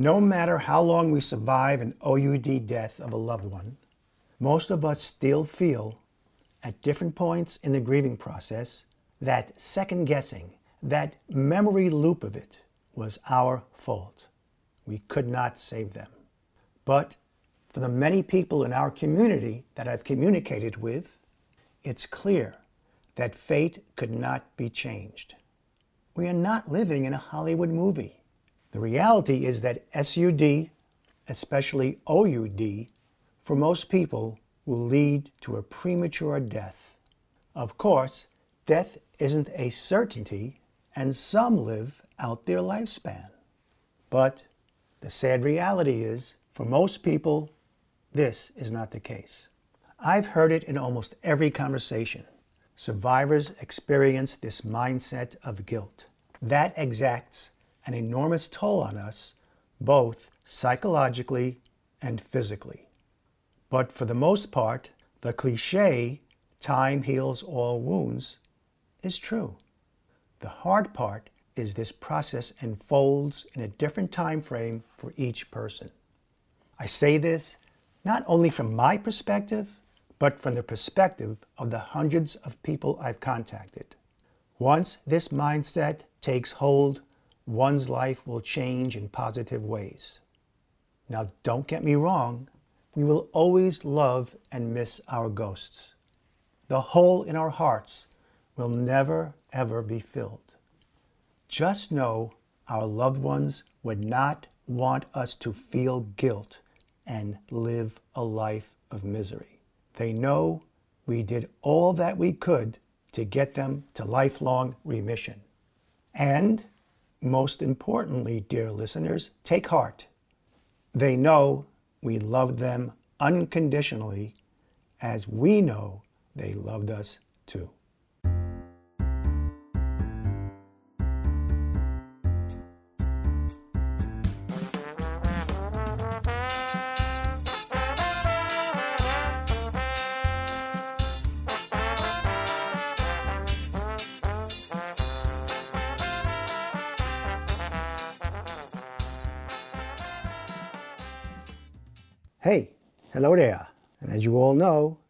No matter how long we survive an OUD death of a loved one, most of us still feel, at different points in the grieving process, that second guessing, that memory loop of it was our fault. We could not save them. But for the many people in our community that I've communicated with, it's clear that fate could not be changed. We are not living in a Hollywood movie. The reality is that SUD, especially OUD, for most people will lead to a premature death. Of course, death isn't a certainty, and some live out their lifespan. But the sad reality is, for most people, this is not the case. I've heard it in almost every conversation. Survivors experience this mindset of guilt. That exacts an enormous toll on us, both psychologically and physically. But for the most part, the cliche, time heals all wounds, is true. The hard part is this process unfolds in a different time frame for each person. I say this not only from my perspective, but from the perspective of the hundreds of people I've contacted. Once this mindset takes hold, one's life will change in positive ways. Now, don't get me wrong, we will always love and miss our ghosts. The hole in our hearts will never, ever be filled. Just know our loved ones would not want us to feel guilt and live a life of misery. They know we did all that we could to get them to lifelong remission. And most importantly, dear listeners, take heart. They know we loved them unconditionally as we know they loved us too.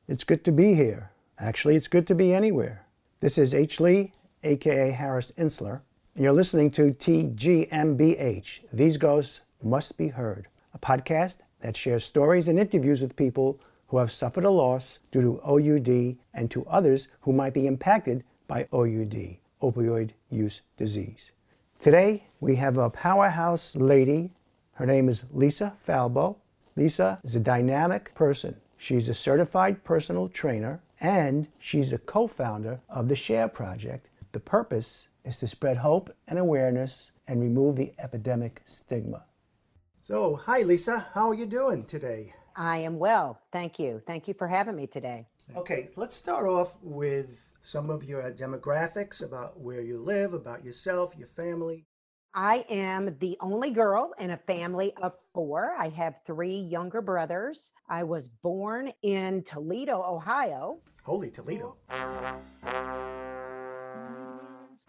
It's good to be here. Actually, it's good to be anywhere. This is H. Lee, aka Harris Insler, and you're listening to TGMBH. These Ghosts Must Be Heard, a podcast that shares stories and interviews with people who have suffered a loss due to OUD and to others who might be impacted by OUD, opioid use disease. Today, we have a powerhouse lady. Her name is Lisa Falbo. Lisa is a dynamic person. She's a certified personal trainer and she's a co founder of the SHARE Project. The purpose is to spread hope and awareness and remove the epidemic stigma. So, hi Lisa, how are you doing today? I am well. Thank you. Thank you for having me today. Okay, let's start off with some of your demographics about where you live, about yourself, your family. I am the only girl in a family of four. I have three younger brothers. I was born in Toledo, Ohio. Holy Toledo.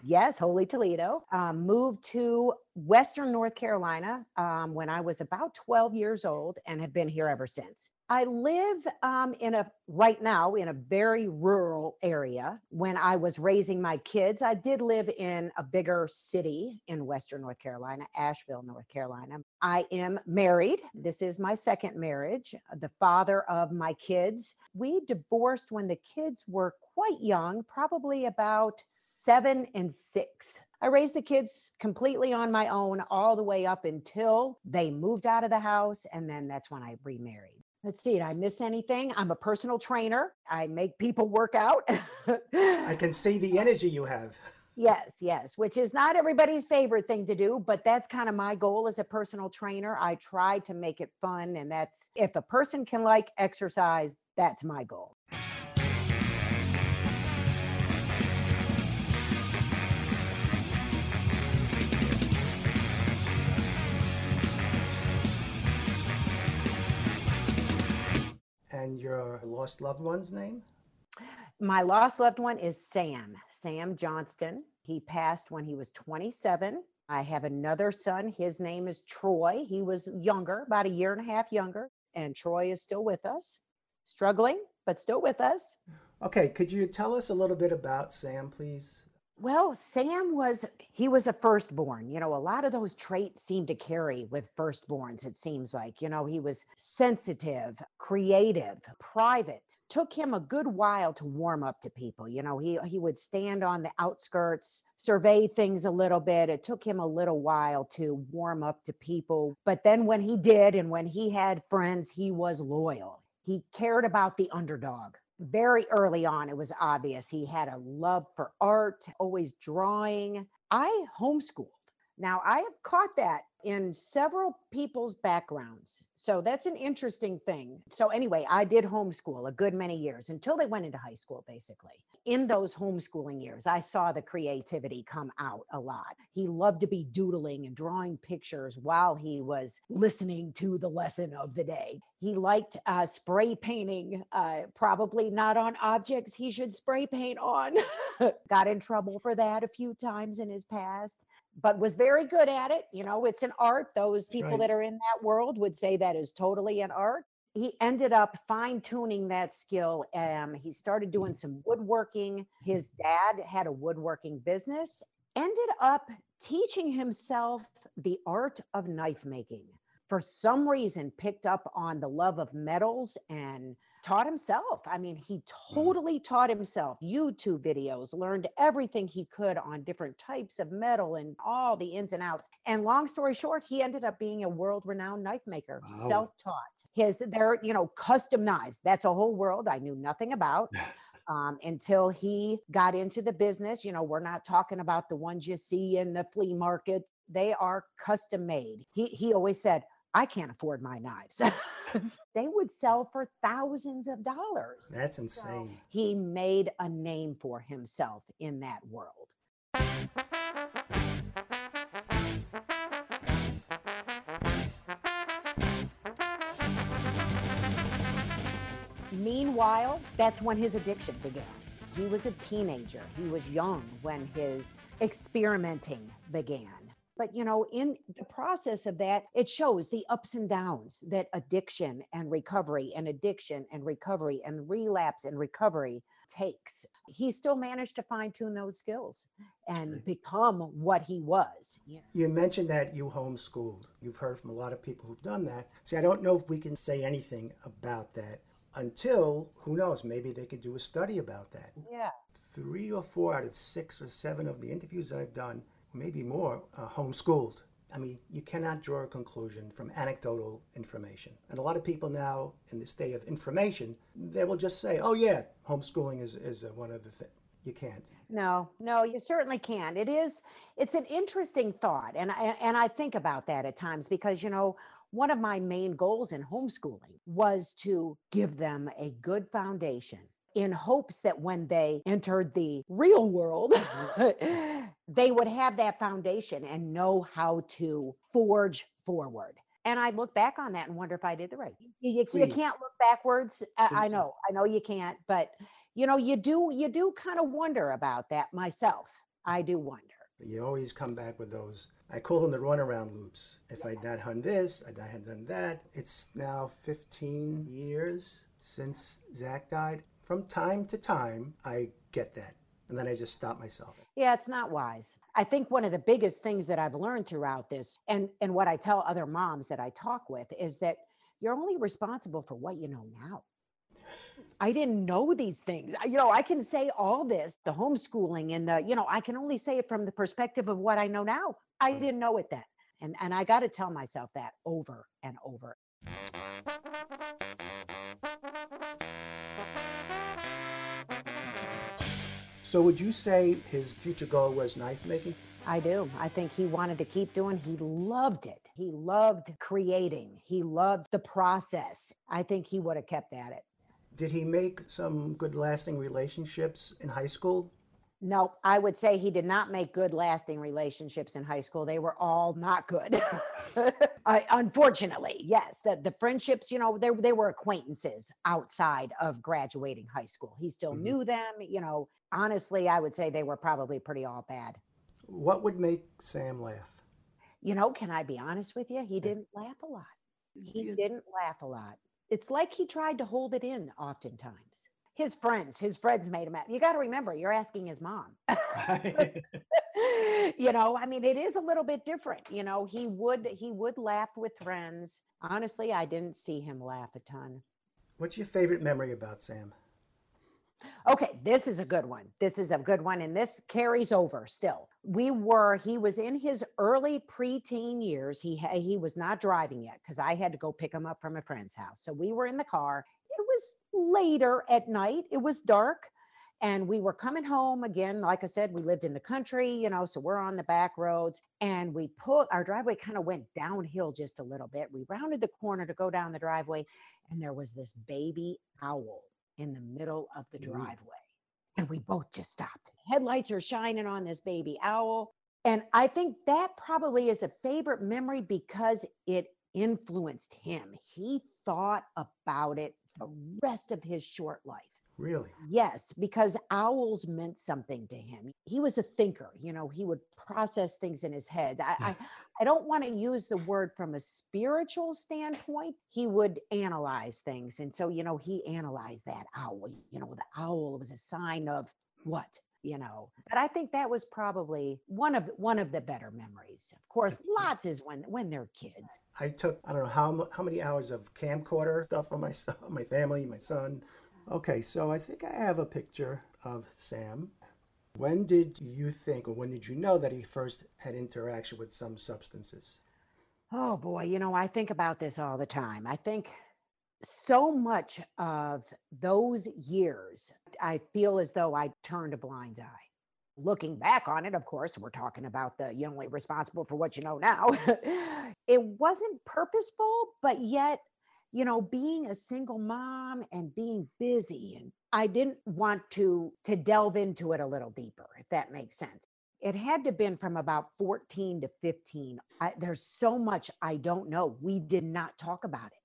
Yes, Holy Toledo. Um, moved to Western North Carolina um, when I was about 12 years old and have been here ever since. I live um, in a right now in a very rural area. When I was raising my kids, I did live in a bigger city in Western North Carolina, Asheville, North Carolina. I am married. This is my second marriage. The father of my kids. We divorced when the kids were quite young, probably about seven and six. I raised the kids completely on my own all the way up until they moved out of the house. And then that's when I remarried. Let's see, did I miss anything? I'm a personal trainer. I make people work out. I can see the energy you have. Yes, yes, which is not everybody's favorite thing to do, but that's kind of my goal as a personal trainer. I try to make it fun. And that's if a person can like exercise, that's my goal. And your lost loved one's name? My lost loved one is Sam, Sam Johnston. He passed when he was 27 I have another son. His name is Troy. He was younger, about a year and a half younger, and Troy is still with us, struggling, but still with us. Okay, could you tell us a little bit about Sam, please? Well, Sam was he was a firstborn. You know, a lot of those traits seem to carry with firstborns it seems like. You know, he was sensitive, creative, private. Took him a good while to warm up to people. You know, he he would stand on the outskirts, survey things a little bit. It took him a little while to warm up to people, but then when he did and when he had friends, he was loyal. He cared about the underdog very early on, it was obvious he had a love for art, always drawing. I homeschooled. Now, I have caught that in several people's backgrounds. So that's an interesting thing. So, anyway, I did homeschool a good many years until they went into high school, basically. In those homeschooling years, I saw the creativity come out a lot. He loved to be doodling and drawing pictures while he was listening to the lesson of the day. He liked uh, spray painting, uh, probably not on objects he should spray paint on. Got in trouble for that a few times in his past but was very good at it. You know, it's an art. Those people right. that are in that world would say that is totally an art. He ended up fine tuning that skill. Um, he started doing some woodworking. His dad had a woodworking business, ended up teaching himself the art of knife making. For some reason, picked up on the love of metals and taught himself. I mean, he Mm. totally taught himself YouTube videos, learned everything he could on different types of metal and all the ins and outs. And long story short, he ended up being a world renowned knife maker, Wow. self taught. His, they're, you know, custom knives. That's a whole world I knew nothing about. Um, until he got into the business. You know, we're not talking about the ones you see in the flea market. They are custom made. He he always said, I can't afford my knives. they would sell for thousands of dollars. That's So insane. he made a name for himself in that world. Meanwhile, that's when his addiction began. He was a teenager. He was young when his experimenting began. But, you know, in the process of that, it shows the ups and downs that addiction and recovery and addiction and recovery and relapse and recovery takes. He still managed to fine tune those skills and become what he was. Yeah. You mentioned that you homeschooled. You've heard from a lot of people who've done that. See, I don't know if we can say anything about that until, who knows, maybe they could do a study about that. Yeah. Three or four out of six or seven of the interviews I've done, maybe more, uh, homeschooled. I mean, you cannot draw a conclusion from anecdotal information. And a lot of people now, in this day of information, they will just say, oh, yeah, homeschooling is, is uh, one of the things. You can't. No, no, you certainly can. It is, it's an interesting thought. And I, and I think about that at times because, you know, one of my main goals in homeschooling was to give them a good foundation in hopes that when they entered the real world, mm-hmm. they would have that foundation and know how to forge forward. And I look back on that and wonder if I did the right. You, you, you can't look backwards. I, I know, I know you can't, but you know, you do, you do kind of wonder about that myself. I do wonder. But you always come back with those. I call them the runaround loops. If I'd not done this, I'd not had done that. It's now 15 years since Zach died. From time to time, I get that. And then I just stop myself. Yeah, it's not wise. I think one of the biggest things that I've learned throughout this and and what I tell other moms that I talk with is that you're only responsible for what you know now. I didn't know these things. You know, I can say all this, the homeschooling and the, you know, I can only say it from the perspective of what I know now. I didn't know it then. And and I got to tell myself that over and over. So, would you say his future goal was knife making? I do. I think he wanted to keep doing. He loved it. He loved creating. He loved the process. I think he would have kept at it. Did he make some good lasting relationships in high school? No, I would say he did not make good lasting relationships in high school. They were all not good. I, unfortunately, yes. The, the friendships, you know, they, they were acquaintances outside of graduating high school. He still Mhm. knew them. You know, honestly, I would say they were probably pretty all bad. What would make Sam laugh? you know, can I be honest with you? He didn't laugh a lot. He didn't laugh a lot. It's like he tried to hold it in oftentimes. His friends, his friends made him mad. You got to remember, you're asking his mom. you know, I mean, it is a little bit different. You know, he would he would laugh with friends. Honestly, I didn't see him laugh a ton. What's your favorite memory about Sam? Okay, this is a good one. This is a good one, and this carries over still. We were, he was in his early preteen years. He ha- he was not driving yet because I had to go pick him up from a friend's house. So we were in the car. It was later at night. It was dark, and we were coming home again. Like I said, we lived in the country, you know, so we're on the back roads, and we pulled our driveway kind of went downhill just a little bit. We rounded the corner to go down the driveway, and there was this baby owl in the middle of the driveway. And we both just stopped. Headlights are shining on this baby owl. And I think that probably is a favorite memory because it influenced him. He thought about it the rest of his short life. Really? Yes, because owls meant something to him. He was a thinker, you know, he would process things in his head. I, I, I don't want to use the word from a spiritual standpoint. He would analyze things. And so, you know, he analyzed that owl. You know, the owl was a sign of what? You know, but I think that was probably one of one of the better memories. Of course, lots is when when they're kids. I took I don't know how how many hours of camcorder stuff on my son, my family, my son. Okay, so I think I have a picture of Sam. When did you think, or when did you know that he first had interaction with some substances? Oh boy, you know, I think about this all the time. I think so much of those years, I feel as though I turned a blind eye. Looking back on it, of course, we're talking about the you only responsible for what you know now. it wasn't purposeful, but yet, you know, being a single mom and being busy and I didn't want to to delve into it a little deeper, if that makes sense it had to have been from about 14 to 15 I, there's so much i don't know we did not talk about it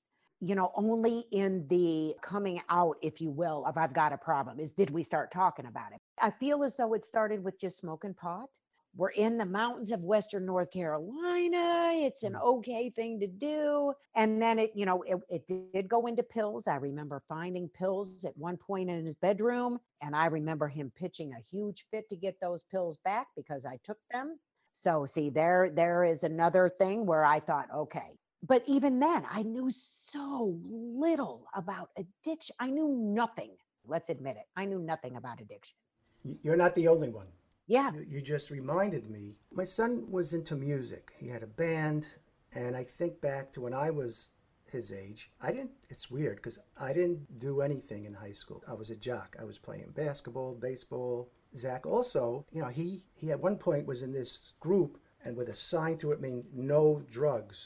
you know only in the coming out if you will of i've got a problem is did we start talking about it. I feel as though it started with just smoking pot. We're in the mountains of western north carolina. It's an mm. okay thing to do. And then it you know it, it did go into pills. I remember finding pills at one point in his bedroom and i remember him pitching a huge fit to get those pills back because i took them. So see there there is another thing where i thought okay but even then i knew so little about addiction i knew nothing let's admit it i knew nothing about addiction You're not the only one. yeah You, you just reminded me. My son was into music. He had a band, and I think back to when I was his age. I didn't. It's weird because I didn't do anything in high school. I was a jock. I was playing basketball, baseball. Zach also, you know, he he at one point was in this group, and with a sign to it meaning no drugs.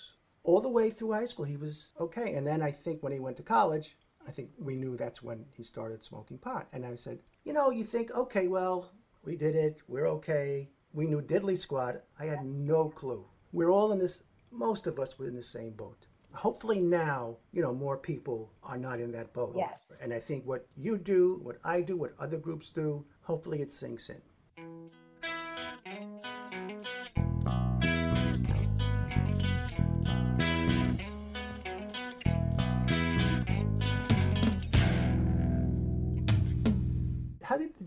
All the way through high school, he was okay. And then I think when he went to college, I think we knew that's when he started smoking pot. And I said, you know, you think, okay, well, we did it. We're okay. We knew Diddley Squad. I had no clue. We're all in this, most of us were in the same boat. Hopefully now, you know, more people are not in that boat. Yes. And I think what you do, what I do, what other groups do, hopefully it sinks in.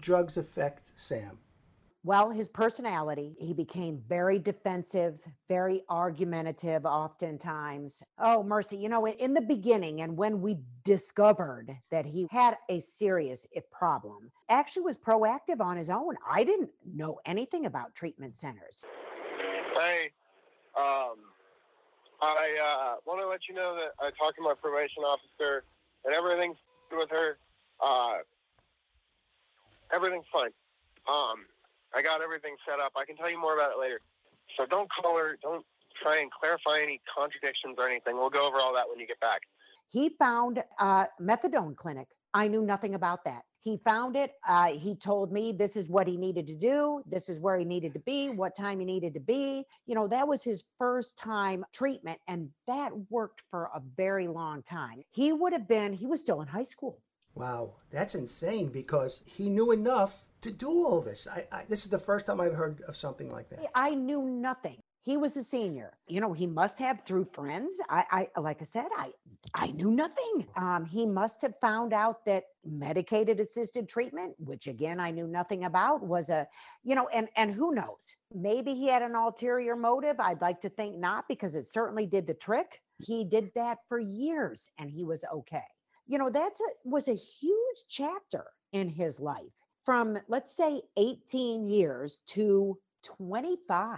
Drugs affect Sam? Well, his personality, he became very defensive, very argumentative, oftentimes. Oh, mercy. You know, in the beginning, and when we discovered that he had a serious problem, actually was proactive on his own. I didn't know anything about treatment centers. Hey, um, I uh, want to let you know that I talked to my probation officer and everything's good with her. Uh, everything's fine. Um, I got everything set up. I can tell you more about it later. So don't her. Don't try and clarify any contradictions or anything. We'll go over all that when you get back. He found a methadone clinic. I knew nothing about that. He found it. Uh, he told me this is what he needed to do. This is where he needed to be, what time he needed to be. You know, that was his first time treatment, and that worked for a very long time. He would have been, he was still in high school. Wow, that's insane because he knew enough to do all this. I, I, this is the first time I've heard of something like that. I knew nothing. he was a senior. You know, he must have through friends. I, I like I said, I I knew nothing. Um, he must have found out that medicated assisted treatment, which again I knew nothing about, was a, you know, and and who knows? Maybe he had an ulterior motive. I'd like to think not, because it certainly did the trick. He did that for years, and he was okay. You know, that's a was a huge chapter in his life from let's say 18 years to 25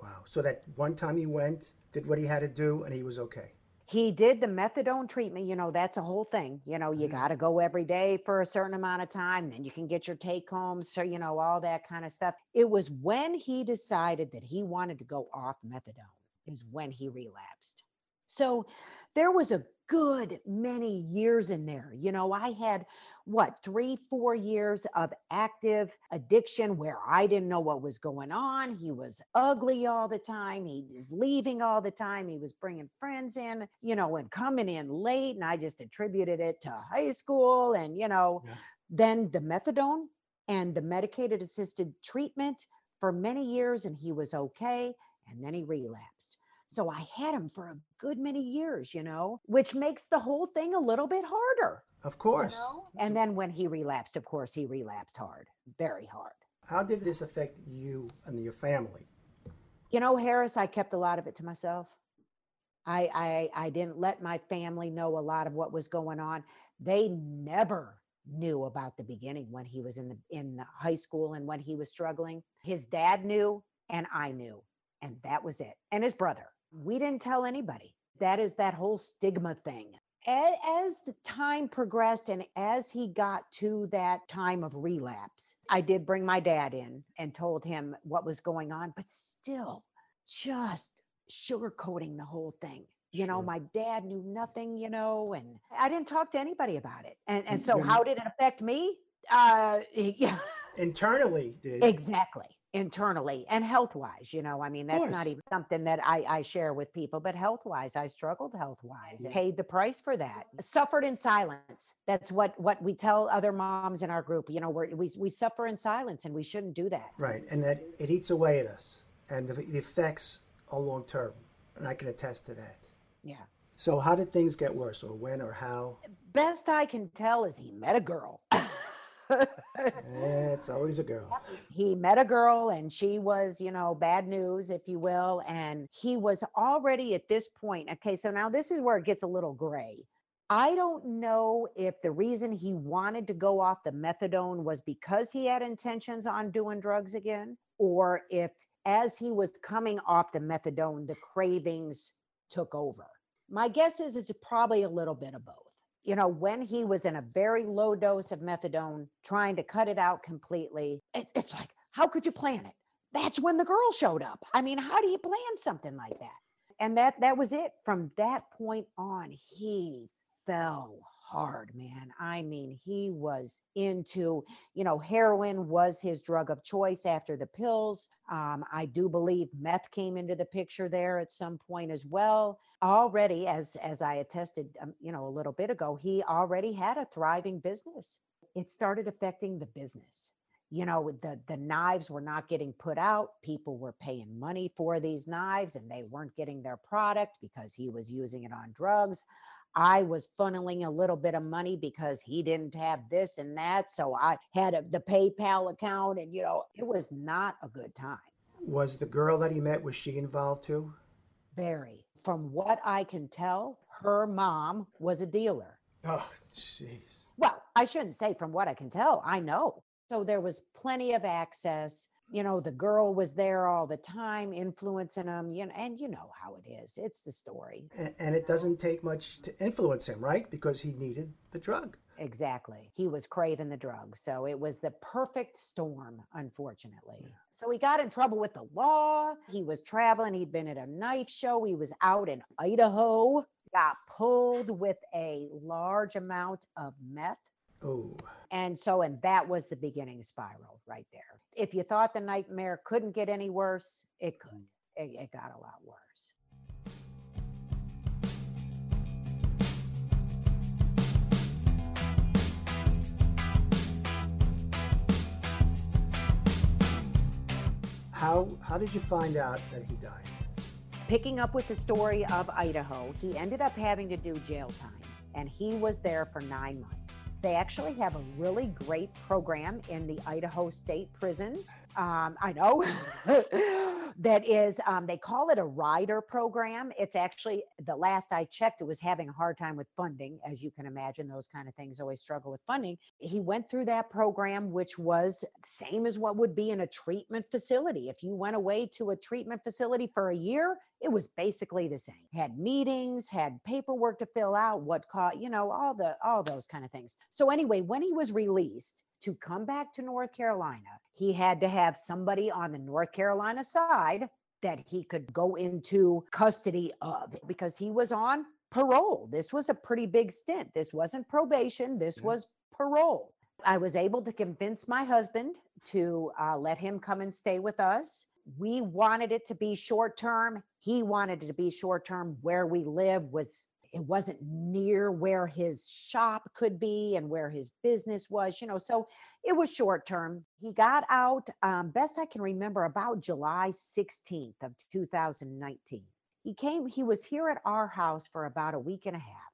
Wow. So that one time he went, did what he had to do, and he was okay. He did the methadone treatment. You know, that's a whole thing. You know, you Mhm. got to go every day for a certain amount of time, then you can get your take home. So, you know, all that kind of stuff. It was when he decided that he wanted to go off methadone, is when he relapsed. So there was a good many years in there. You know, I had what, three, four years of active addiction where I didn't know what was going on. He was ugly all the time. He was leaving all the time. He was bringing friends in, you know, and coming in late. And I just attributed it to high school and, you know, Yeah. then the methadone and the medicated assisted treatment for many years. And he was okay. And then he relapsed. So I had him for a good many years, you know, which makes the whole thing a little bit harder. Of you course. know? And then when he relapsed, of course, he relapsed hard, very hard. How did this affect you and your family? You know, Harris, I kept a lot of it to myself. I I I didn't let my family know a lot of what was going on. They never knew about the beginning when he was in the in the high school and when he was struggling. His dad knew and I knew, and that was it. And his brother. We didn't tell anybody. That is that whole stigma thing. As the time progressed and as he got to that time of relapse, I did bring my dad in and told him what was going on, but still just sugarcoating the whole thing. You know, Sure. my dad knew nothing, you know, and I didn't talk to anybody about it. And and so how did it affect me? Uh yeah, Internally, did exactly. Internally and health wise, you know, I mean, that's not even something that I, I share with people, but health wise, I struggled health wise and paid the price for that. Mm-hmm. Suffered in silence. That's what what we tell other moms in our group. You know, we're, we we suffer in silence, and we shouldn't do that. right, and that it eats away at us, and the, the effects are long term, and I can attest to that. Yeah. So, how did things get worse, or when, or how? Best I can tell is he met a girl. Eh, it's always a girl. he met a girl and she was, you know, bad news, if you will. And he was already at this point. Okay, so now this is where it gets a little gray. I don't know if the reason he wanted to go off the methadone was because he had intentions on doing drugs again, or if as he was coming off the methadone, the cravings took over. My guess is it's probably a little bit of both you know, when he was in a very low dose of methadone, trying to cut it out completely, it, it's like, how could you plan it? That's when the girl showed up. I mean, how do you plan something like that? And that that was it. From that point on, he fell hard, man. I mean, he was into, you know, heroin was his drug of choice after the pills. Um, I do believe meth came into the picture there at some point as well. Already as as i attested um, you know a little bit ago he already had a thriving business. It started affecting the business. You know the the knives were not getting put out. People were paying money for these knives and they weren't getting their product because he was using it on drugs i was funneling a little bit of money because he didn't have this and that so i had a, the paypal account and you know it was not a good time Was the girl that he met was she involved too? very from what i can tell her mom was a dealer Oh, jeez. Well, I shouldn't say from what I can tell. I know. So there was plenty of access. You know, the girl was there all the time, influencing him. You know, and you know how it is. It's the story. And, and it doesn't take much to influence him, right? Because he needed the drug. Exactly. He was craving the drug. So it was the perfect storm, unfortunately. So he got in trouble with the law. He was traveling. He'd been at a knife show. He was out in Idaho, got pulled with a large amount of meth. Oh, And so, and that was the beginning spiral right there. If you thought the nightmare couldn't get any worse, it could. It, it got a lot worse. how how did you find out that he died? Picking up with the story of Idaho, he ended up having to do jail time, and he was there for nine months. They actually have a really great program in the Idaho State prisons. Um, I know that is, um, they call it a rider program. It's actually, the last I checked, it was having a hard time with funding. As you can imagine, those kind of things always struggle with funding. He went through that program, which was same as what would be in a treatment facility. If you went away to a treatment facility for a year, it was basically the same. Had meetings had paperwork to fill out what caught you know all the all those kind of things. So anyway when he was released to come back to north carolina he had to have somebody on the north carolina side that he could go into custody of because he was on parole. This was a pretty big stint. This wasn't probation. This Yeah. was parole. I was able to convince my husband to uh, let him come and stay with us we wanted it to be short term he wanted it to be short term where we live was it wasn't near where his shop could be and where his business was you know so it was short term he got out um, best i can remember about july 16th of 2019 he came he was here at our house for about a week and a half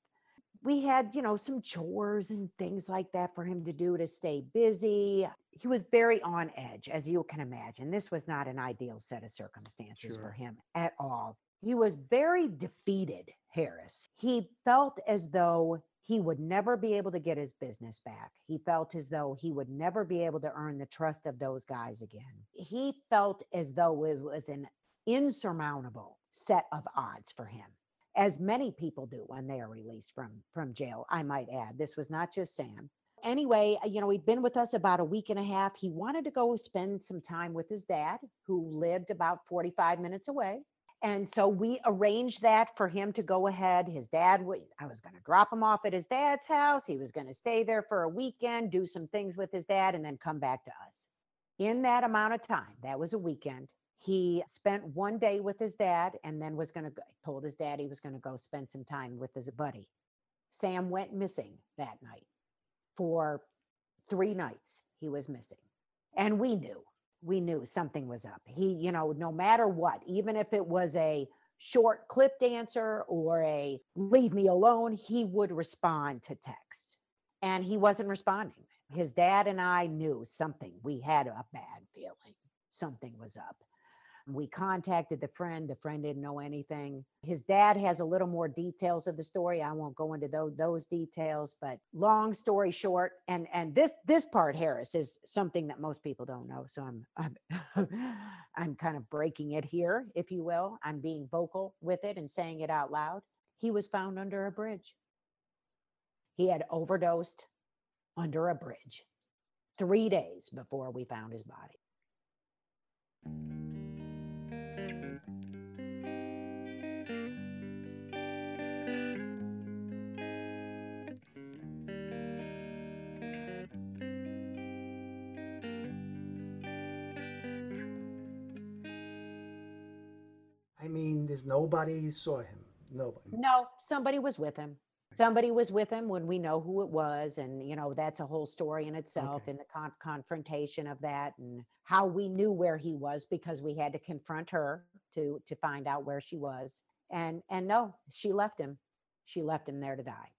we had you know some chores and things like that for him to do to stay busy. He was very on edge as you can imagine. This was not an ideal set of circumstances for him at all. He was very defeated harris. He felt as though he would never be able to get his business back. He felt as though he would never be able to earn the trust of those guys again. He felt as though it was an insurmountable set of odds for him as many people do when they are released from from jail i might add. This was not just sam. Anyway uh, you know he'd been with us about a week and a half. He wanted to go spend some time with his dad who lived about 45 minutes away. And so we arranged that for him to go ahead. His dad i was going to drop him off at his dad's house. He was going to stay there for a weekend do some things with his dad and then come back to us. In that amount of time that was a weekend he spent one day with his dad and then was going to told his dad he was going to go spend some time with his buddy. Sam went missing that night for three nights he was missing. And we knew we knew something was up. He you know no matter what even if it was a short clipped answer or a leave me alone he would respond to text. And he wasn't responding. His dad and i knew something. We had a bad feeling. Something was up we contacted the friend. The friend didn't know anything. His dad has a little more details of the story. I won't go into those, those details, but long story short, and and this this part, Harris, is something that most people don't know. So I'm I'm I'm kind of breaking it here, if you will. I'm being vocal with it and saying it out loud. He was found under a bridge. He had overdosed under a bridge three days before we found his body. There's nobody saw him. Nobody. No, somebody was with him. Somebody was with him when we know who it was. And, you know, that's a whole story in itself Okay. in the con- confrontation of that and how we knew where he was because we had to confront her to to find out where she was. And and no, she left him. She left him there to die.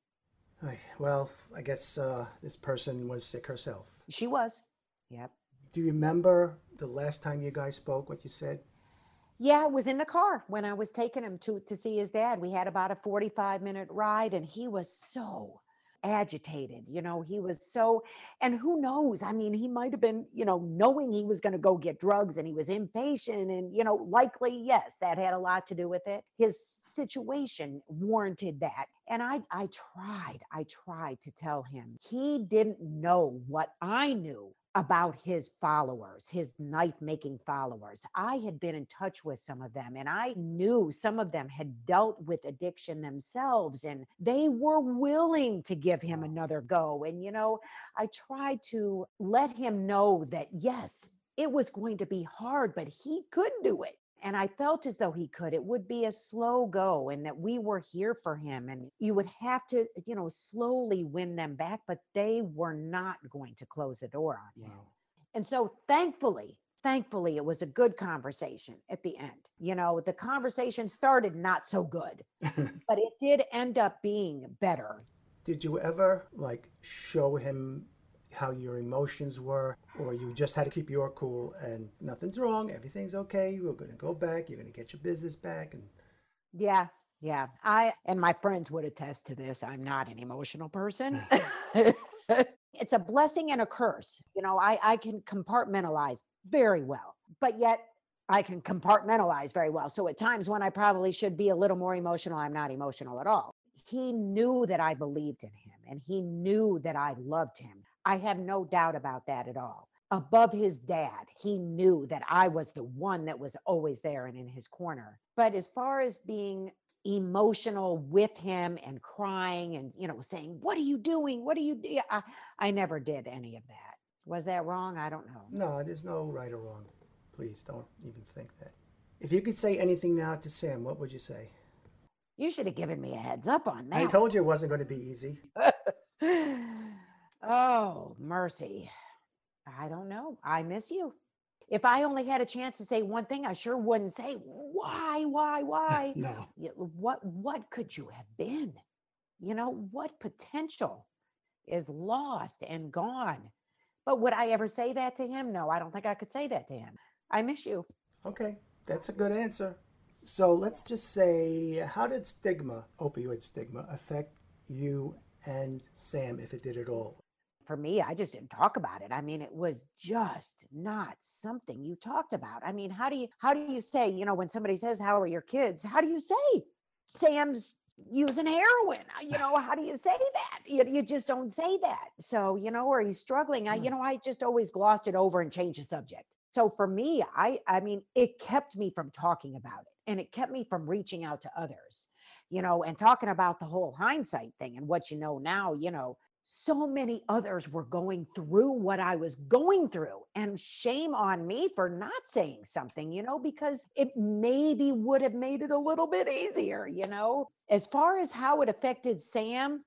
Well, I guess uh, this person was sick herself. She was. Yep. Do you remember the last time you guys spoke? What you said? Yeah, it was in the car when I was taking him to to see his dad. We had about a 45 minute ride and he was so agitated. You know, he was so and who knows? I mean, he might have been, you know, knowing he was going to go get drugs and he was impatient and you know, likely yes, that had a lot to do with it. His situation warranted that. And I I tried. I tried to tell him. He didn't know what I knew about his followers, his knife making followers. I had been in touch with some of them and I knew some of them had dealt with addiction themselves and they were willing to give him another go. And, you know, I tried to let him know that, yes, it was going to be hard, but he could do it. And I felt as though he could. It would be a slow go and that we were here for him. And you would have to, you know, slowly win them back, but they were not going to close the door on him. Wow. And so thankfully, thankfully, it was a good conversation at the end. You know, the conversation started not so good, but it did end up being better. Did you ever like show him how your emotions were, or you just had to keep your cool and nothing's wrong, everything's okay, we're going to go back, you're going to get your business back, and Yeah, yeah. I and my friends would attest to this. I'm not an emotional person. it's a blessing and a curse. You know, I, I can compartmentalize very well, but yet I can compartmentalize very well. So at times when I probably should be a little more emotional, I'm not emotional at all. He knew that I believed in him and he knew that I loved him. I have no doubt about that at all. Above his dad, he knew that I was the one that was always there and in his corner. But as far as being emotional with him and crying and you know saying what are you doing what are you do-" I, I never did any of that was that wrong i don't know no, there's no right or wrong. Please don't even think that. If you could say anything now to Sam, what would you say? you should have given me a heads up on that I told you it wasn't going to be easy. oh mercy. I don't know. I miss you. If i only had a chance to say one thing i sure wouldn't say why why why? No. what what could you have been? You know what potential is lost and gone? But would i ever say that to him? No i don't think i could say that to him. I miss you. Okay, that's a good answer. So let's just say, how did stigma, opioid stigma, affect you and Sam, if it did at all? For me i just didn't talk about it. I mean it was just not something you talked about. I mean how do you how do you say you know when somebody says how are your kids? How do you say sam's using heroin Uh, you know how do you say that? You, you just don't say that. So you know or he's struggling i you know i just always glossed it over and changed the subject. So for me i i mean it kept me from talking about it and it kept me from reaching out to others you know and talking about the whole hindsight thing and what you know now you know so many others were going through what I was going through. And shame on me for not saying something, you know, because it maybe would have made it a little bit easier, you know. As far as how it affected Sam,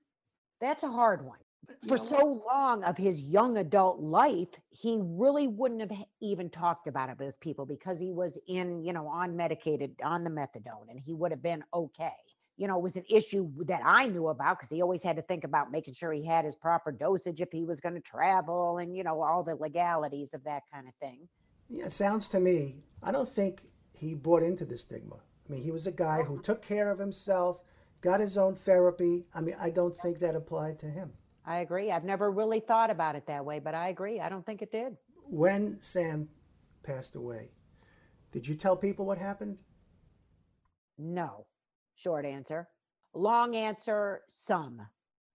that's a hard one. For so long of his young adult life, he really wouldn't have even talked about it with people because he was in, you know, on medicated, on the methadone, and he would have been okay you know, it was an issue that I knew about because he always had to think about making sure he had his proper dosage if he was going to travel and, you know, all the legalities of that kind of thing. Yeah, it sounds to me, I don't think he bought into the stigma. I mean, he was a guy who took care of himself, got his own therapy. I mean, I don't think that applied to him. I agree. I've never really thought about it that way, but I agree. I don't think it did. When Sam passed away, did you tell people what happened? No. Short answer. Long answer, some.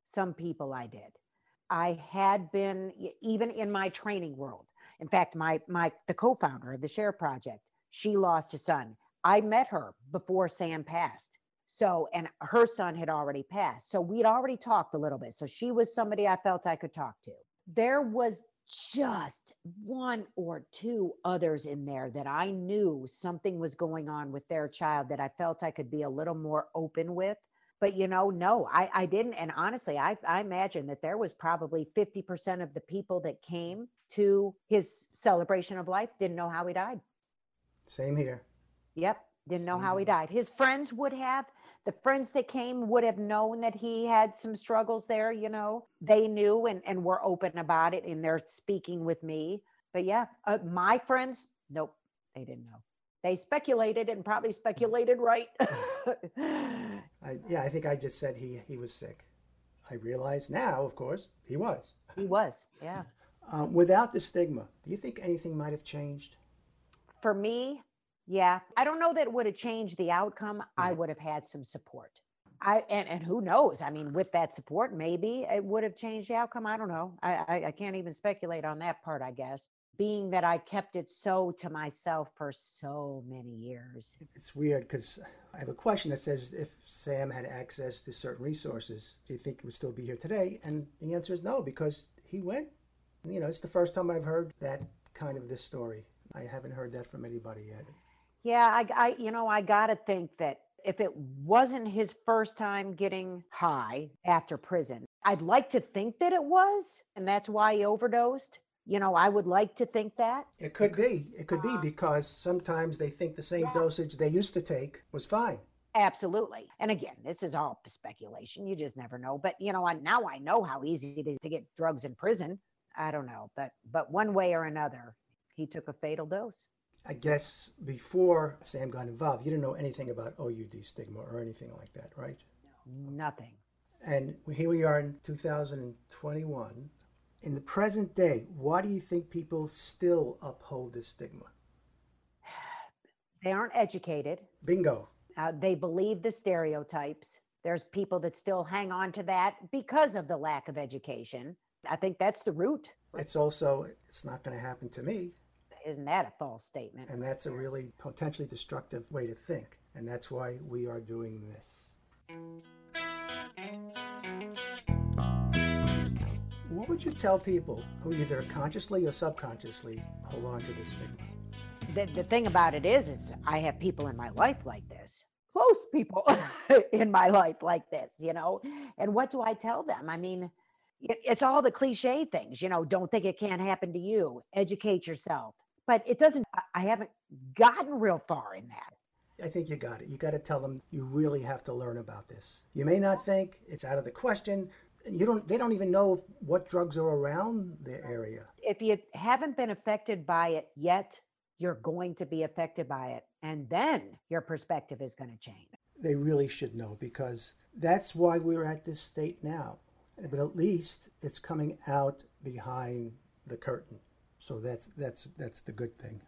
Some people I did. I had been even in my training world. In fact, my my the co-founder of the Share Project, she lost a son. I met her before Sam passed. So, and her son had already passed. So we'd already talked a little bit. So she was somebody I felt I could talk to. There was just one or two others in there that I knew something was going on with their child that I felt I could be a little more open with. But you know, no, I, I didn't. And honestly, I, I imagine that there was probably 50% of the people that came to his celebration of life didn't know how he died. Same here. Yep. Didn't know how he Mhm. died. His friends would have, the friends that came would have known that he had some struggles there, you know. They knew and, and were open about it and they're speaking with me. But yeah, uh, my friends, nope, they didn't know. They speculated and probably speculated right. I, yeah, I think I just said he, he was sick. I realize now, of course, he was. he was, yeah. Um, without the stigma, do you think anything might have changed? For me, yeah. I don't know that it would have changed the outcome. I mm. would have had some support. I and, and who knows? I mean, with that support, maybe it would have changed the outcome. I don't know. I, I I can't even speculate on that part. I guess being that I kept it so to myself for so many years. It's weird because I have a question that says if Sam had access to certain resources, do you think he would still be here today? And the answer is no, because he went. You know, it's the first time I've heard that kind of this story. I haven't heard that from anybody yet. Yeah, I, I you know I gotta think that if it wasn't his first time getting high after prison, I'd like to think that it was, and that's why he overdosed. You know, I would like to think that. It could be. It could be uh-huh. because sometimes they think the same dosage they used to take was fine. Absolutely. And again, this is all speculation. You just never know. But you know, I, now I know how easy it is to get drugs in prison. I don't know, but but one way or another, he took a fatal dose. I guess before Sam got involved, you didn't know anything about OUD stigma or anything like that, right? Nothing. And here we are in 2021. In the present day, why do you think people still uphold this stigma? They aren't educated. Bingo. Uh, they believe the stereotypes. There's people that still hang on to that because of the lack of education. I think that's the root. It's also, it's not going to happen to me. Isn't that a false statement? And that's a really potentially destructive way to think. And that's why we are doing this. What would you tell people who either consciously or subconsciously hold on to this stigma? The, the thing about it is, is I have people in my life like this, close people in my life like this, you know. And what do I tell them? I mean, it's all the cliche things, you know. Don't think it can't happen to you. Educate yourself. But it doesn't. I haven't gotten real far in that. I think you got it. You got to tell them you really have to learn about this. You may not think it's out of the question. You don't. They don't even know what drugs are around their area. If you haven't been affected by it yet, you're going to be affected by it, and then your perspective is going to change. They really should know because that's why we're at this state now. But at least it's coming out behind the curtain. So that's that's that's the good thing.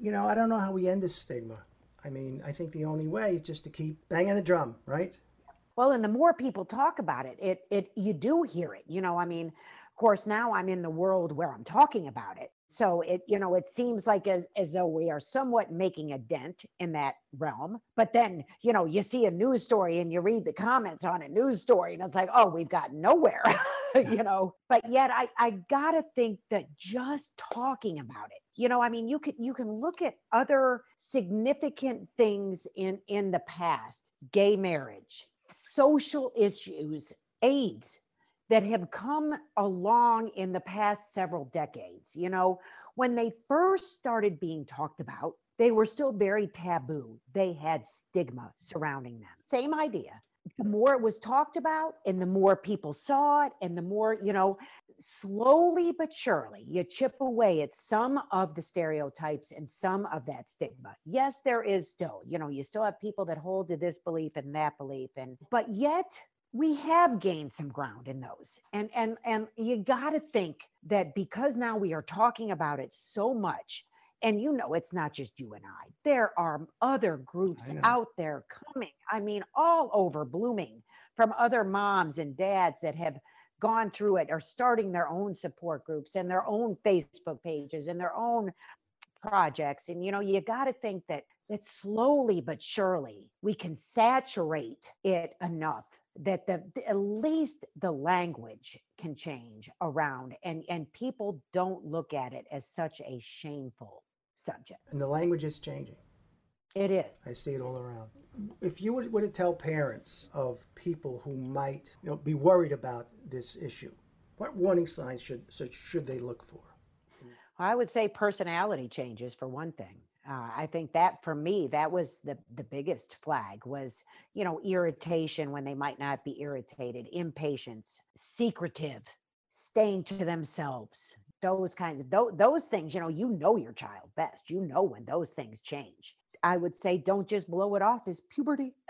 You know, I don't know how we end this stigma. I mean, I think the only way is just to keep banging the drum, right? Well, and the more people talk about it, it it you do hear it. You know, I mean, of course, now I'm in the world where I'm talking about it. So it, you know, it seems like as, as though we are somewhat making a dent in that realm. But then, you know, you see a news story and you read the comments on a news story and it's like, oh, we've got nowhere, you know. But yet I, I gotta think that just talking about it, you know, I mean, you can you can look at other significant things in in the past, gay marriage, social issues, AIDS, that have come along in the past several decades. You know, when they first started being talked about, they were still very taboo. They had stigma surrounding them. Same idea. The more it was talked about and the more people saw it, and the more, you know, slowly but surely you chip away at some of the stereotypes and some of that stigma. Yes, there is still, you know, you still have people that hold to this belief and that belief, and but yet we have gained some ground in those and and and you got to think that because now we are talking about it so much and you know it's not just you and i there are other groups out there coming i mean all over blooming from other moms and dads that have gone through it are starting their own support groups and their own facebook pages and their own projects and you know you got to think that that slowly but surely we can saturate it enough that the at least the language can change around and and people don't look at it as such a shameful subject And the language is changing. it is I see it all around. If you were, to tell parents of people who might you know, be worried about this issue, what warning signs should, should should they look for? i would say personality changes for one thing uh, i think that for me that was the the biggest flag was you know irritation when they might not be irritated impatience secretive staying to themselves those kinds of those, those things you know you know your child best you know when those things change i would say don't just blow it off as puberty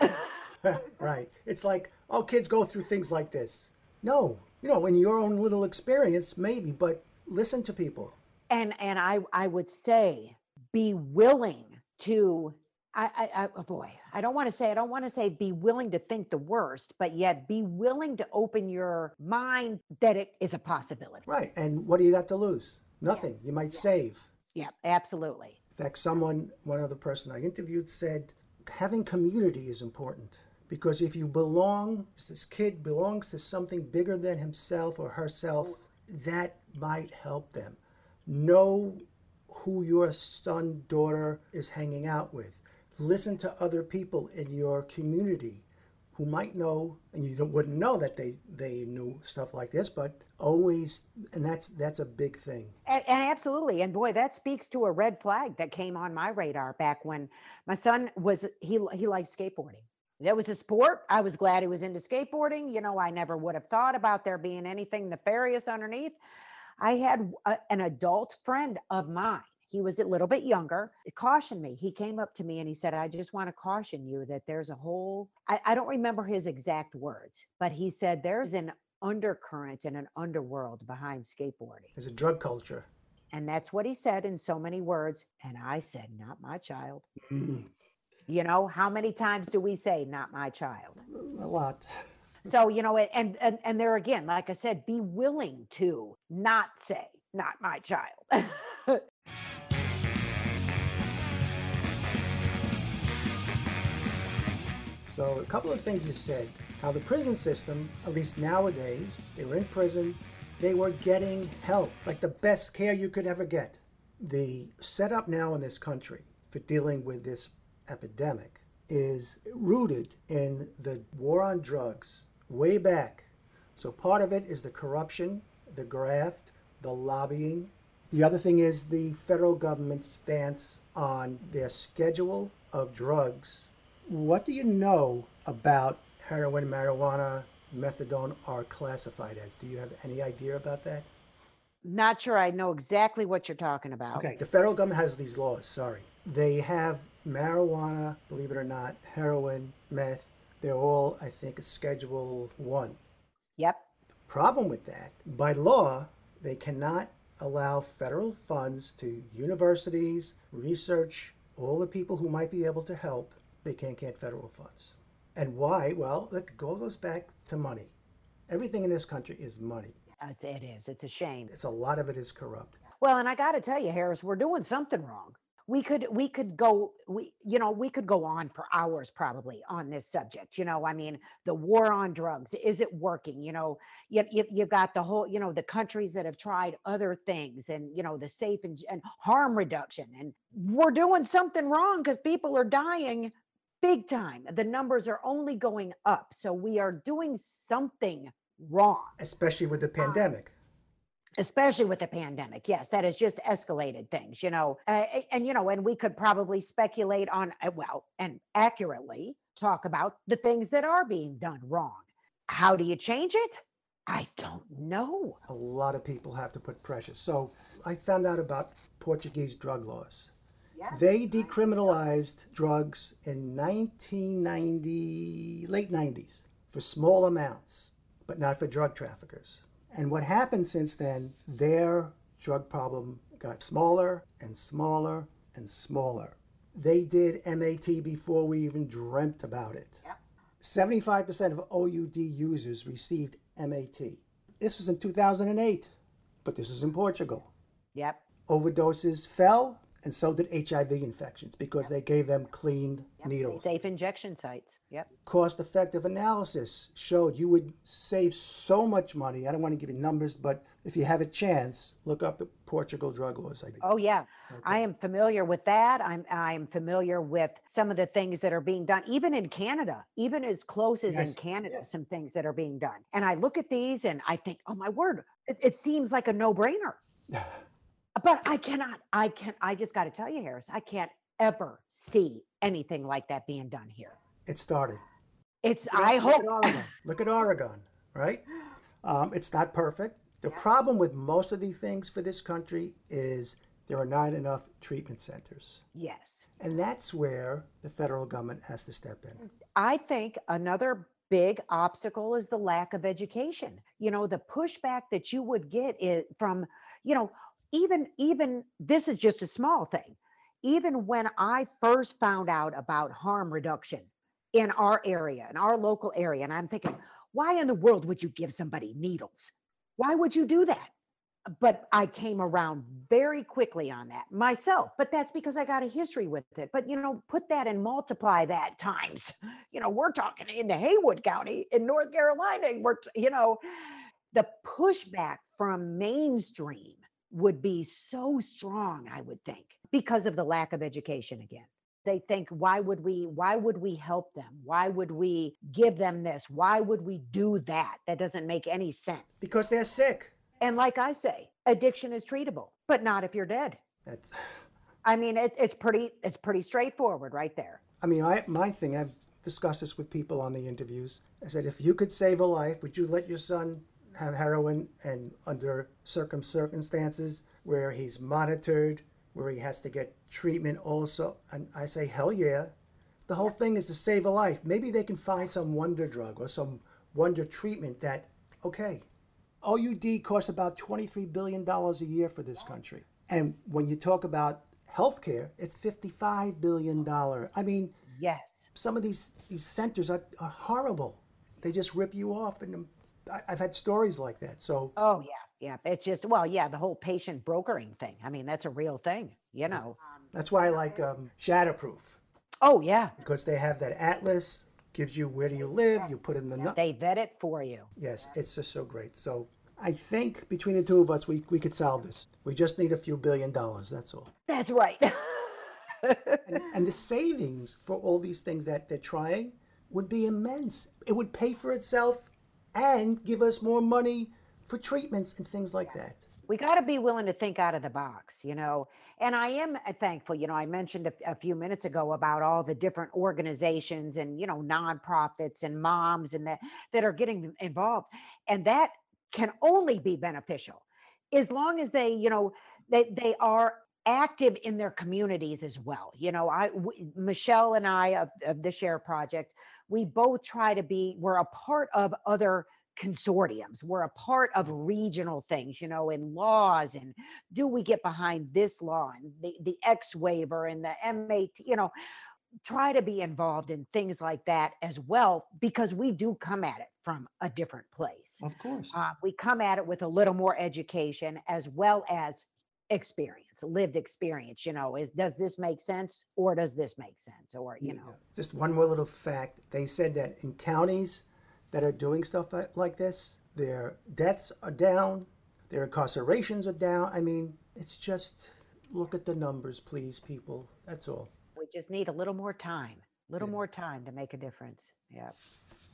right. It's like, oh, kids go through things like this. No, you know, in your own little experience, maybe, but listen to people. and and i i would say be willing to I, I, I oh boy, I don't want to say, I don't want to say be willing to think the worst, but yet be willing to open your mind that it is a possibility. Right. And what do you got to lose? Nothing. You might save. Yeah, absolutely. In fact, someone, one other person I interviewed said, having community is important because if you belong, if this kid belongs to something bigger than himself or herself, that might help them. Know who your son, daughter is hanging out with. Listen to other people in your community who might know, and you wouldn't know that they they knew stuff like this, but always, and that's that's a big thing. And, and, absolutely, and boy, that speaks to a red flag that came on my radar back when my son was he he liked skateboarding. That was a sport. I was glad he was into skateboarding. You know, I never would have thought about there being anything nefarious underneath. I had a, an adult friend of mine he was a little bit younger, cautioned me. He came up to me and he said, I just want to caution you that there's a whole, I, I don't remember his exact words, but he said, there's an undercurrent and an underworld behind skateboarding. There's a drug culture. And that's what he said in so many words. And I said, Not my child. Mm. You know, how many times do we say, Not my child? A lot. so, you know, and, and, and there again, like I said, be willing to not say, Not my child. So a couple of things you said, how the prison system, at least nowadays, they were in prison, they were getting help, like the best care you could ever get. The setup now in this country for dealing with this epidemic is rooted in the war on drugs way back. So part of it is the corruption, the graft, the lobbying. The other thing is the federal government's stance on their schedule of drugs what do you know about heroin, marijuana, methadone are classified as? Do you have any idea about that? Not sure I know exactly what you're talking about. Okay, the federal government has these laws, sorry. They have marijuana, believe it or not, heroin, meth. They're all, I think, Schedule 1. Yep. The problem with that, by law, they cannot allow federal funds to universities, research, all the people who might be able to help they can't get federal funds. And why? Well, it all goes back to money. Everything in this country is money. Yes, it is. It's a shame. It's a lot of it is corrupt. Well, and I got to tell you, Harris, we're doing something wrong. We could we could go we you know we could go on for hours probably on this subject. You know, I mean, the war on drugs is it working? You know, you you, you got the whole you know the countries that have tried other things and you know the safe and, and harm reduction and we're doing something wrong because people are dying big time. The numbers are only going up. So we are doing something wrong. Especially with the um, pandemic. Especially with the pandemic. Yes, that has just escalated things, you know. Uh, and, you know, and we could probably speculate on, uh, well, and accurately talk about the things that are being done wrong. How do you change it? I don't know. A lot of people have to put pressure. So I found out about Portuguese drug laws. They decriminalized drugs in 1990, late 90s, for small amounts, but not for drug traffickers. And what happened since then, their drug problem got smaller and smaller and smaller. They did MAT before we even dreamt about it. 75% of OUD users received MAT. This was in 2008, but this is in Portugal. Yep. Overdoses fell, and so did HIV infections because yep. they gave them clean yep. needles. Safe injection sites. Yep. Cost effective analysis showed you would save so much money. I don't want to give you numbers, but if you have a chance, look up the Portugal drug laws. Oh yeah. Okay. I am familiar with that. I'm I'm familiar with some of the things that are being done even in Canada, even as close as yes. in Canada, yes. some things that are being done. And I look at these and I think, "Oh my word, it, it seems like a no-brainer." but I cannot, I can't, I just got to tell you, Harris, I can't ever see anything like that being done here. It started. It's, look, I hope. Look at Oregon, look at Oregon right? Um, it's not perfect. The yeah. problem with most of these things for this country is there are not enough treatment centers. Yes. And that's where the federal government has to step in. I think another big obstacle is the lack of education. You know, the pushback that you would get is from, you know, even even this is just a small thing. Even when i first found out about harm reduction in our area in our local area and i'm thinking why in the world would you give somebody needles? Why would you do that but i came around very quickly on that myself but that's because i got a history with it. But you know put that and multiply that times. You know we're talking into haywood county in north carolina we're you know the pushback from mainstream would be so strong, I would think, because of the lack of education again. they think why would we why would we help them? Why would we give them this? Why would we do that? That doesn't make any sense. Because they're sick. And like i say addiction is treatable but not if you're dead That's, i mean it, it's pretty it's pretty straightforward right there I mean, I, my thing, I've discussed this with people on the interviews. I said, if you could save a life, would you let your son have heroin and under circum circumstances where he's monitored, where he has to get treatment also? And I say, hell yeah. The whole thing is to save a life. Maybe they can find some wonder drug or some wonder treatment that, okay, OUD costs about $23 billion a year for this country. And when you talk about healthcare, it's $55 billion. I mean, yes some of these, these centers are, are horrible. They just rip you off. And I, I've had stories like that. So oh yeah yeah it's just well yeah the whole patient brokering thing i mean that's a real thing you know that's why I like um, Shatterproof oh yeah because they have that atlas, gives you where do you live, you put in the nu- they vet it for you Yes, it's just so great. So I think between the two of us, we, we could solve this. We just need a few billion dollars. That's all. that's right And, and the savings for all these things that they're trying would be immense. It would pay for itself and give us more money for treatments and things like that. We got to be willing to think out of the box, you know. And I am uh, thankful, you know, I mentioned a, a few minutes ago about all the different organizations and, you know, nonprofits and moms and that that are getting involved. And that can only be beneficial as long as they, you know, they they are active in their communities as well. You know, I w- Michelle and I of, of the Share Project, we both try to be we're a part of other consortiums. We're a part of regional things, you know, in laws and do we get behind this law and the, the X waiver and the MATE, you know, try to be involved in things like that as well because we do come at it from a different place. Of course. Uh, we come at it with a little more education as well as experience, lived experience. You know, is does this make sense or does this make sense? Or you know, Just one more little fact. They said that in counties that are doing stuff like this, their deaths are down, their incarcerations are down. I mean, it's just look at the numbers, please, people. That's all. we just need a little more time, a little more time to make a difference. Yeah.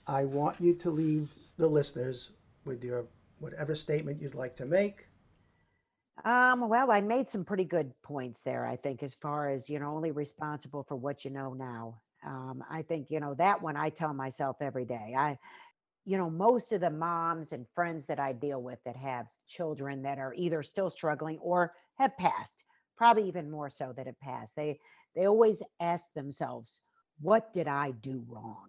I want you to leave the listeners with your whatever statement you'd like to make. Um, well, I made some pretty good points there, I think, as far as, you know, only responsible for what you know now. Um, I think, you know, that one I tell myself every day. I, you know, most of the moms and friends that I deal with that have children that are either still struggling or have passed, probably even more so that have passed, they they always ask themselves, what did I do wrong?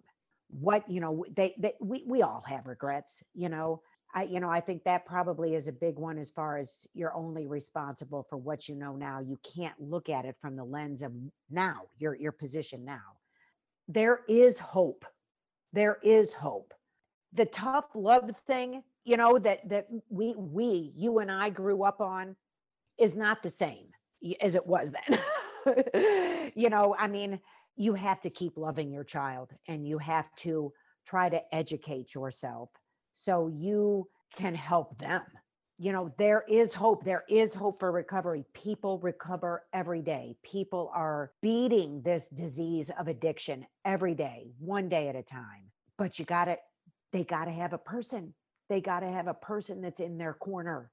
What, you know, they, they we, we all have regrets, you know. I, you know, I think that probably is a big one as far as you're only responsible for what you know now. You can't look at it from the lens of now, your your position now. There is hope. There is hope. The tough love thing, you know, that that we we you and I grew up on is not the same as it was then. you know, I mean, you have to keep loving your child and you have to try to educate yourself so you can help them. You know, there is hope. There is hope for recovery. People recover every day. People are beating this disease of addiction every day, one day at a time. But you got to, they got to have a person. They got to have a person that's in their corner.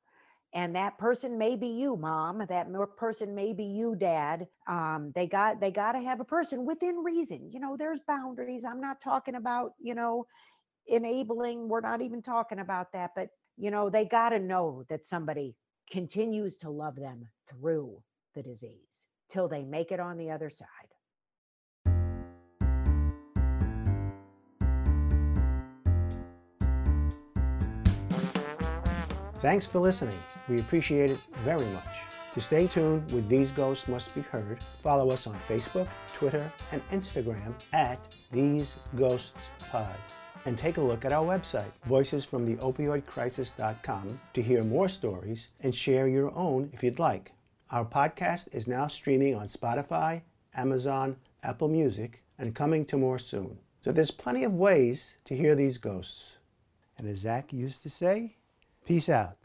And that person may be you, mom. That person may be you, dad. Um, they got they got to have a person within reason. You know, there's boundaries. I'm not talking about you know enabling we're not even talking about that but you know they got to know that somebody continues to love them through the disease till they make it on the other side Thanks for listening. We appreciate it very much. To stay tuned with These Ghosts Must Be Heard, follow us on Facebook, Twitter, and Instagram at These Ghosts Pod. And take a look at our website, voicesfromtheopioidcrisis.com, to hear more stories and share your own if you'd like. Our podcast is now streaming on Spotify, Amazon, Apple Music, and coming to more soon. So there's plenty of ways to hear these ghosts. And as Zach used to say, peace out.